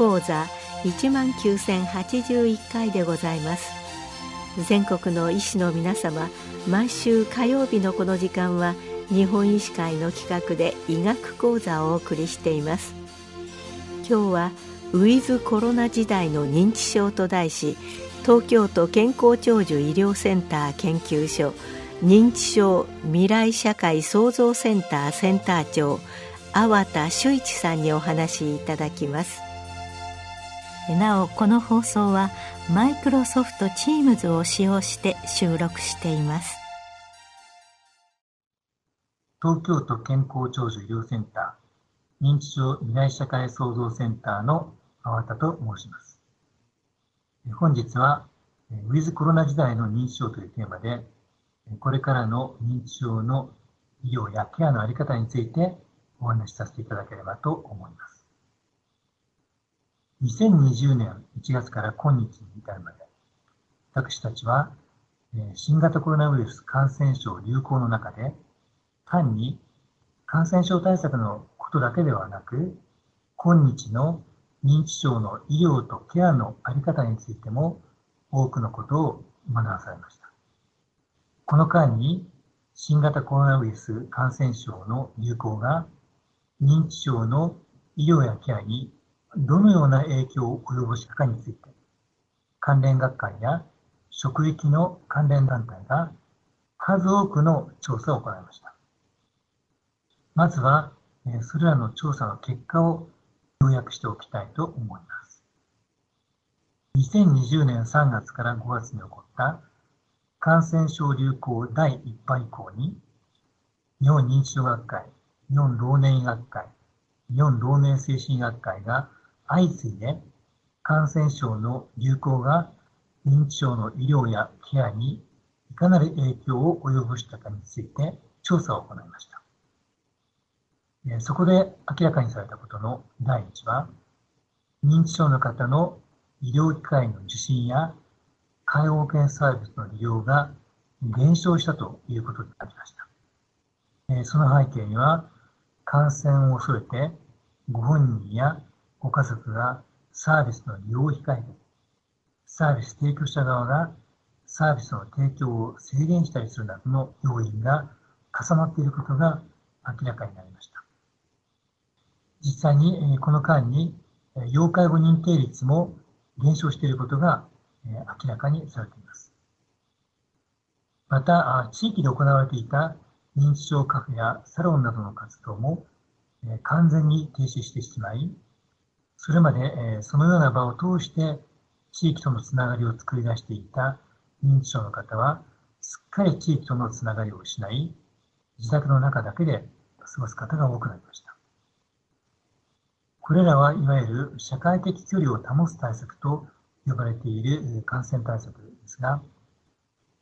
講座1万9081回でございます。全国の医師の皆様毎週火曜日のこの時間は日本医師会の企画で医学講座をお送りしています。今日はウィズコロナ時代の認知症と題し東京都健康長寿医療センター研究所認知症未来社会創造センターセンター長粟田修一さんにお話しいただきます。なおこの放送はマイクロソフト Teams を使用して収録しています東京都健康長寿医療センター認知症未来社会創造センターの粟田と申します。本日は、ウィズコロナ時代の認知症というテーマで、これからの認知症の医療やケアのあり方についてお話しさせていただければと思います。2020年1月から今日に至るまで、私たちは新型コロナウイルス感染症流行の中で、単に感染症対策のことだけではなく、今日の認知症の医療とケアのあり方についても多くのことを学ばされました。この間に新型コロナウイルス感染症の流行が認知症の医療やケアにどのような影響を及ぼしたかについて、関連学会や職域の関連団体が数多くの調査を行いました。まずは、それらの調査の結果を要約しておきたいと思います。2020年3月から5月に起こった感染症流行第1波以降に、日本認知症学会、日本老年医学会、日本老年精神医学会が相次いで感染症の流行が認知症の医療やケアにいかなる影響を及ぼしたかについて調査を行いました。そこで明らかにされたことの第一は、認知症の方の医療機関の受診や介護保険サービスの利用が減少したということになりました。その背景には、感染を恐れてご本人やご家族がサービスの利用を控えて、サービス提供者側がサービスの提供を制限したりするなどの要因が重なっていることが明らかになりました。実際にこの間に要介護認定率も減少していることが明らかにされています。また、地域で行われていた認知症カフェやサロンなどの活動も完全に停止してしまい、それまで、えそのような場を通して地域とのつながりを作り出していた認知症の方は、すっかり地域とのつながりを失い、自宅の中だけで過ごす方が多くなりました。これらはいわゆる社会的距離を保つ対策と呼ばれている感染対策ですが、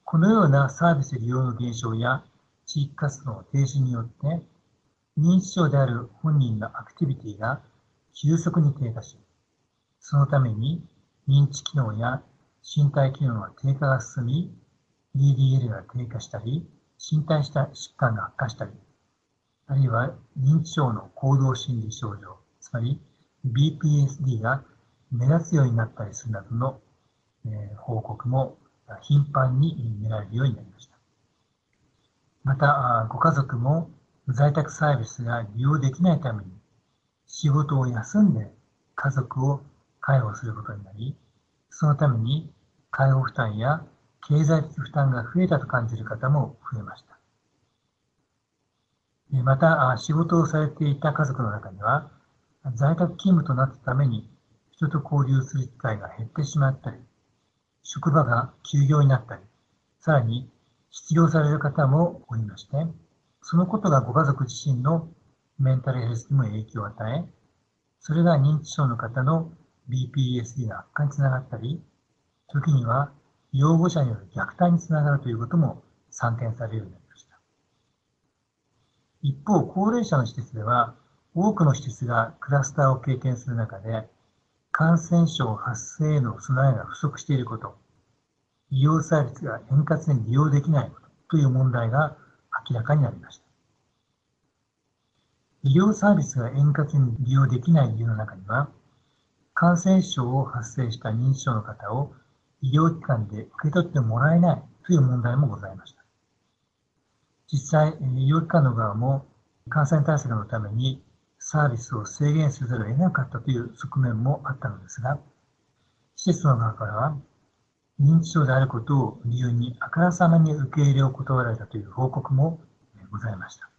このようなサービス利用の減少や地域活動の停止によって、認知症である本人のアクティビティが急速に低下し、そのために認知機能や身体機能の低下が進み、DDL が低下したり、身体した疾患が悪化したり、あるいは認知症の行動心理症状、つまり BPSD が目立つようになったりするなどの、え報告も頻繁に見られるようになりました。また、ご家族も在宅サービスが利用できないために仕事を休んで家族を介護することになり、そのために介護負担や経済的負担が増えたと感じる方も増えました。また、仕事をされていた家族の中には、在宅勤務となったために人と交流する機会が減ってしまったり、職場が休業になったり、さらに失業される方もおりまして、そのことがご家族自身のメンタルヘルスにも影響を与え、それが認知症の方の BPSD の悪化につながったり、時には養護者による虐待につながるということも散見されるようになりました。一方、高齢者の施設では、多くの施設がクラスターを経験する中で、感染症発生への備えが不足していること、医療サービスが円滑に利用できないことという問題が明らかになりました。医療サービスが円滑に利用できない理由の中には、感染症を発生した認知症の方を医療機関で受け取ってもらえないという問題もございました。実際、医療機関の側も感染対策のためにサービスを制限せざるを得なかったという側面もあったのですが、施設の側からは認知症であることを理由にあからさまに受け入れを断られたという報告もございました。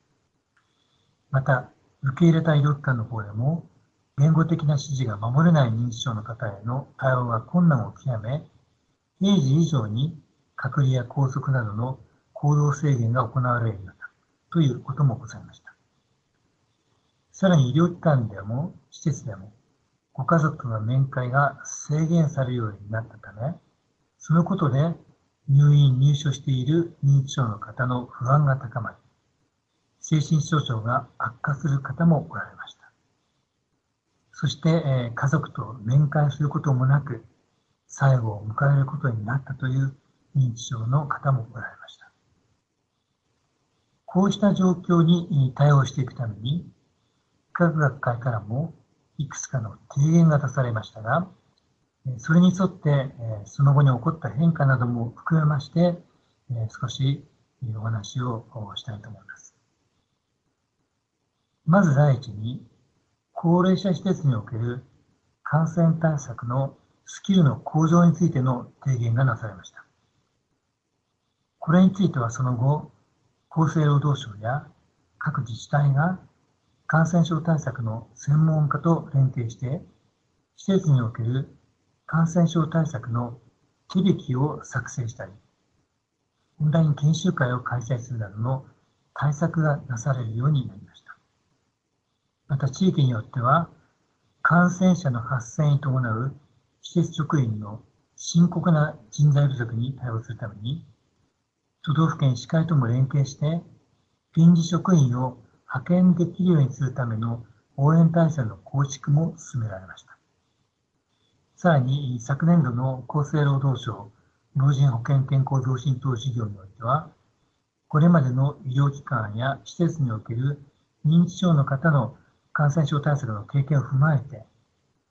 また、受け入れた医療機関の方でも、言語的な指示が守れない認知症の方への対応が困難を極め、平時以上に隔離や拘束などの行動制限が行われるようになったということもございました。さらに医療機関でも施設でもご家族の面会が制限されるようになったため、そのことで入院入所している認知症の方の不安が高まり、精神症状が悪化する方もおられました。そして、えー、家族と面会することもなく、最後を迎えることになったという認知症の方もおられました。こうした状況に対応していくために、医科学会からもいくつかの提言が出されましたが、それに沿って、その後に起こった変化なども含めまして、少しお話をしたいと思います。まず第一に、高齢者施設における感染対策のスキルの向上についての提言がなされました。これについてはその後、厚生労働省や各自治体が感染症対策の専門家と連携して、施設における感染症対策の手引きを作成したり、オンライン研修会を開催するなどの対策がなされるようになりました。また地域によっては、感染者の発生に伴う施設職員の深刻な人材不足に対応するために、都道府県医師会とも連携して、臨時職員を派遣できるようにするための応援体制の構築も進められました。さらに、昨年度の厚生労働省老人保険健康増進等事業においては、これまでの医療機関や施設における認知症の方の感染症対策の経験を踏まえて、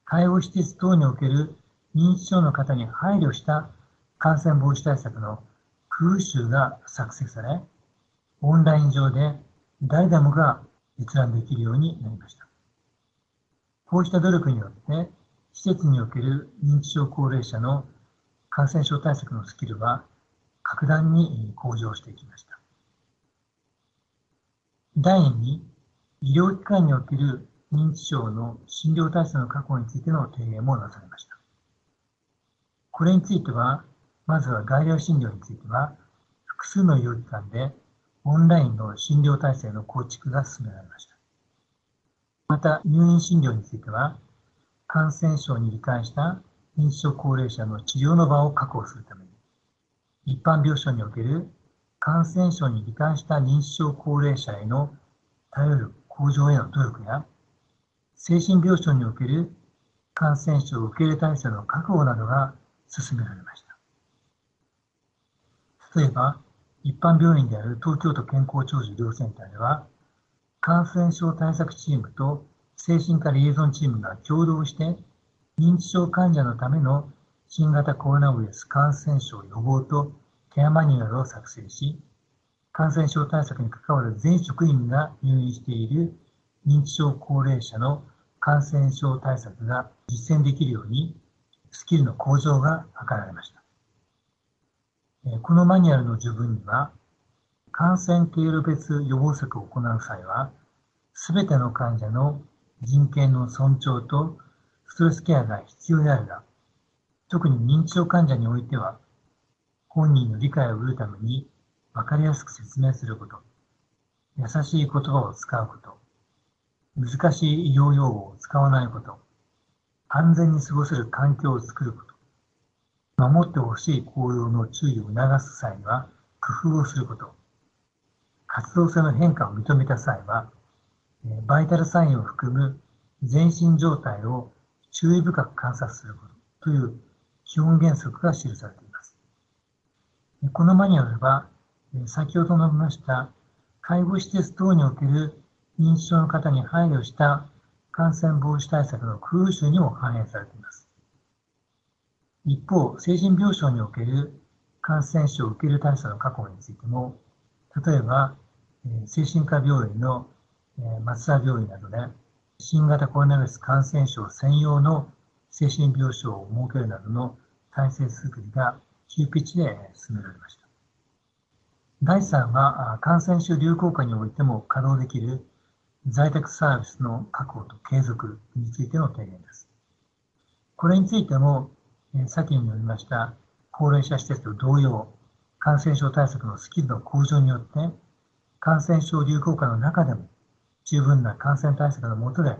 介護施設等における認知症の方に配慮した感染防止対策の空襲が作成され、オンライン上で誰でもが閲覧できるようになりました。こうした努力によって、施設における認知症高齢者の感染症対策のスキルは格段に向上していきました。第2、医療機関における認知症の診療体制の確保についての提言もなされました。これについては、まずは外来診療については、複数の医療機関でオンラインの診療体制の構築が進められました。また、入院診療については、感染症に罹患した認知症高齢者の治療の場を確保するために、一般病床における感染症に罹患した認知症高齢者への頼る向上への努力や、精神病床における感染症受け入れ体制の確保などが進められました。例えば、一般病院である東京都健康長寿医療センターでは、感染症対策チームと精神科リエゾンチームが共同して、認知症患者のための新型コロナウイルス感染症予防とケアマニュアルを作成し、感染症対策に関わる全職員が入院している認知症高齢者の感染症対策が実践できるように、スキルの向上が図られました。このマニュアルの序文には、感染経路別予防策を行う際は、すべての患者の人権の尊重とストレスケアが必要であるが、特に認知症患者においては、本人の理解を得るために分かりやすく説明すること、優しい言葉を使うこと、難しい医療用語を使わないこと、安全に過ごせる環境を作ること、守ってほしい行動の注意を促す際には工夫をすること、活動性の変化を認めた際は、バイタルサインを含む全身状態を注意深く観察すること。という基本原則が記されています。このマニュアルは先ほど述べました介護施設等における認知症の方に配慮した感染防止対策の工夫集にも反映されています。一方、成人病床における感染症受ける対策の確保についても、例えば、精神科病院の松田病院などで、新型コロナウイルス感染症専用の精神病床を設けるなどの体制づくりが急ピッチで進められました。第3は、感染症流行下においても稼働できる在宅サービスの確保と継続についての提言です。これについても、先に述べました高齢者施設と同様、感染症対策のスキルの向上によって、感染症流行下の中でも十分な感染対策の下で、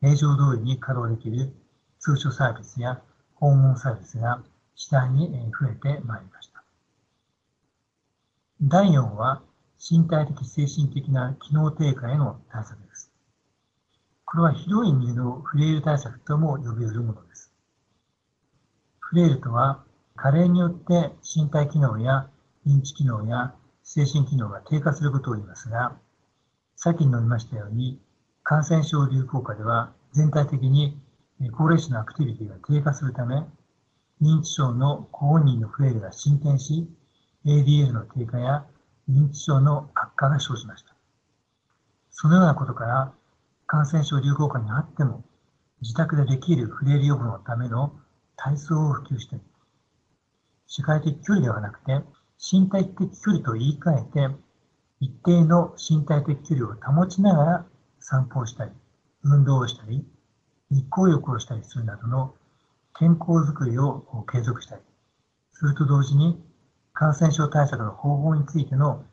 平常通りに稼働できる通所サービスや訪問サービスが次第に増えてまいりました。第4は、身体的精神的な機能低下への対策です。これは広い意味のフレイル対策とも呼び得るものです。フレイルとは、加齢によって身体機能や認知機能や精神機能が低下することを言いますが、先に述べましたように、感染症流行下では全体的に高齢者のアクティビティが低下するため、認知症のご本人のフレイルが進展し、ADL の低下や認知症の悪化が生じました。そのようなことから、感染症流行下にあっても、自宅でできるフレイル予防のための体操を普及したり、社会的距離ではなくて、身体的距離と言い換えて、一定の身体的距離を保ちながら散歩をしたり、運動をしたり、日光浴をしたりするなどの健康づくりを継続したり、それと同時に感染症対策の方法についての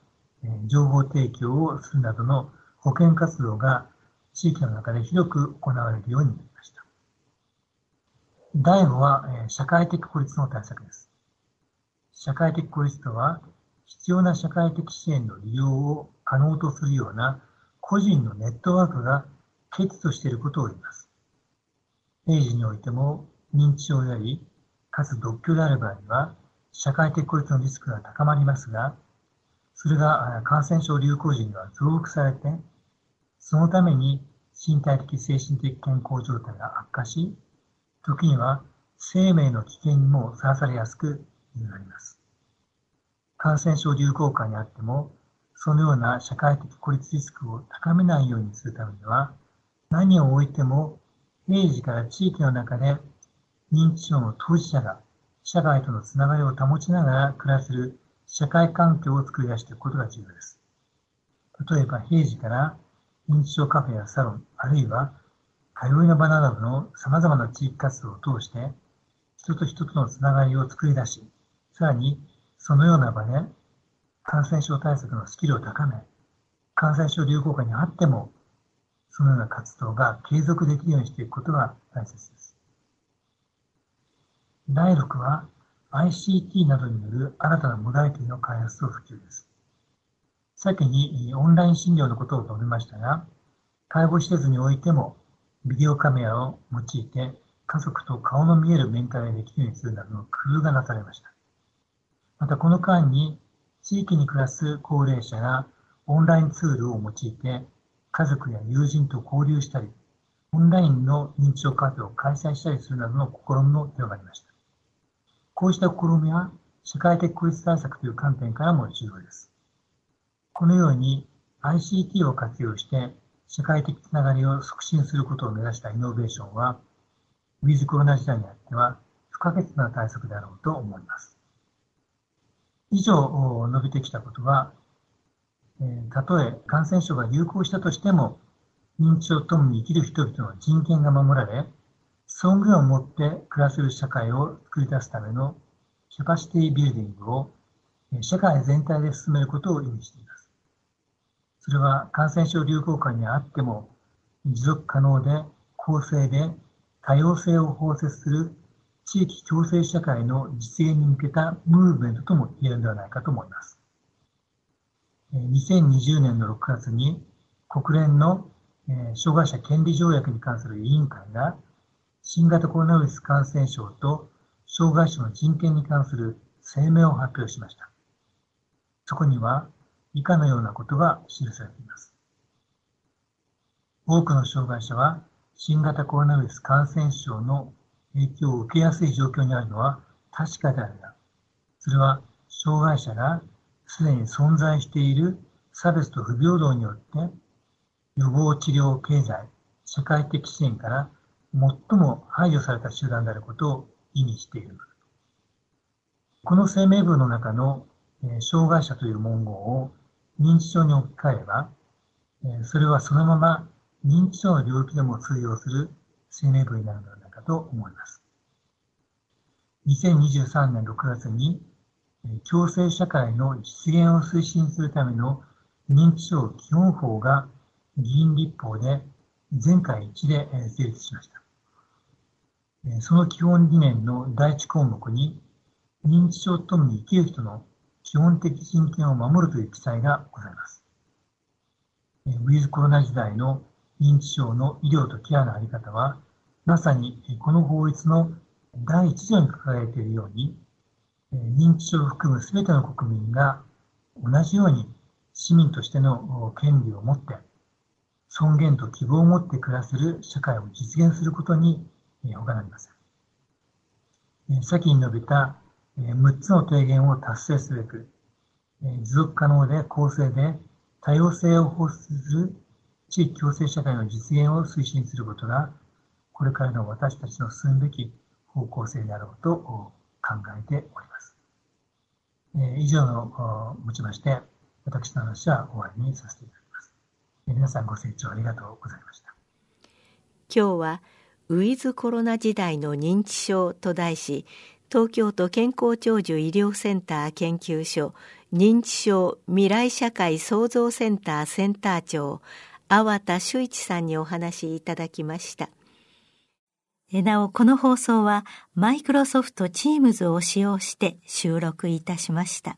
情報提供をするなどの保健活動が地域の中で広く行われるようになりました。第5は社会的孤立の対策です。社会的孤立とは、必要な社会的支援の利用を可能とするような個人のネットワークが欠如していることを言います。平時においても認知症であり、かつ独居である場合には、社会的孤立のリスクが高まりますが、それが感染症流行時には増幅されて、そのために身体的精神的健康状態が悪化し、時には生命の危険にもさらされやすくなります。感染症流行下にあっても、そのような社会的孤立リスクを高めないようにするためには、何を置いても平時から地域の中で認知症の当事者が社会とのつながりを保ちながら暮らせる社会環境を作り出していくことが重要です。例えば平時から認知症カフェやサロン、あるいは通いの場などの様々な地域活動を通して人と人とのつながりを作り出し、さらに、そのような場で感染症対策のスキルを高め、感染症流行下にあっても、そのような活動が継続できるようにしていくことが大切です。第6は ICT などによる新たなモダリティの開発と普及です。先にオンライン診療のことを述べましたが、介護施設においてもビデオカメラを用いて家族と顔の見える面会ができるようにするなどの工夫がなされました。またこの間に、地域に暮らす高齢者がオンラインツールを用いて、家族や友人と交流したり、オンラインの認知症カフェを開催したりするなどの試みも広がりました。こうした試みは、社会的孤立対策という観点からも重要です。このように ICT を活用して社会的つながりを促進することを目指したイノベーションは、ウィズコロナ時代にあっては不可欠な対策であろうと思います。以上述べてきたことは、たとえ感染症が流行したとしても、認知症ともに生きる人々の人権が守られ、尊厳を持って暮らせる社会を作り出すためのキャパシティビルディングを社会全体で進めることを意味しています。それは感染症流行下にあっても持続可能で公正で多様性を包摂する地域共生社会の実現に向けたムーブメントとも言えるのではないかと思います。2020年の6月に国連の障害者権利条約に関する委員会が新型コロナウイルス感染症と障害者の人権に関する声明を発表しました。そこには以下のようなことが記されています。多くの障害者は新型コロナウイルス感染症の影響を受けやすい状況にあるのは確かであるが、それは障害者がすでに存在している差別と不平等によって予防治療経済、社会的支援から最も排除された集団であることを意味している。この声明文の中の、え障害者という文言を認知症に置き換えれば、えそれはそのまま認知症の領域でも通用する声明文になるのではないかと思います。2023年6月に、え共生社会の実現を推進するための認知症基本法が議員立法で全会一で成立しました。その基本理念の第一項目に、認知症ともに生きる人の基本的人権を守るという記載がございます。ウィズコロナ時代の認知症の医療とケアのあり方は、まさにこの法律の第一条に書かれているように、認知症を含む全ての国民が同じように市民としての権利を持って、尊厳と希望を持って暮らせる社会を実現することに他なりません。先に述べた6つの提言を達成すべく、持続可能で公正で多様性を放出する地域共生社会の実現を推進することが、これからの私たちの進むべき方向性であろうと考えております。以上のもちまして、私の話は終わりにさせていただきます。皆さんご清聴ありがとうございました。今日はウィズコロナ時代の認知症と題し、東京都健康長寿医療センター研究所認知症未来社会創造センターセンター長、粟田修一さんにお話いただきました。なお、この放送はマイクロソフト Teams を使用して収録いたしました。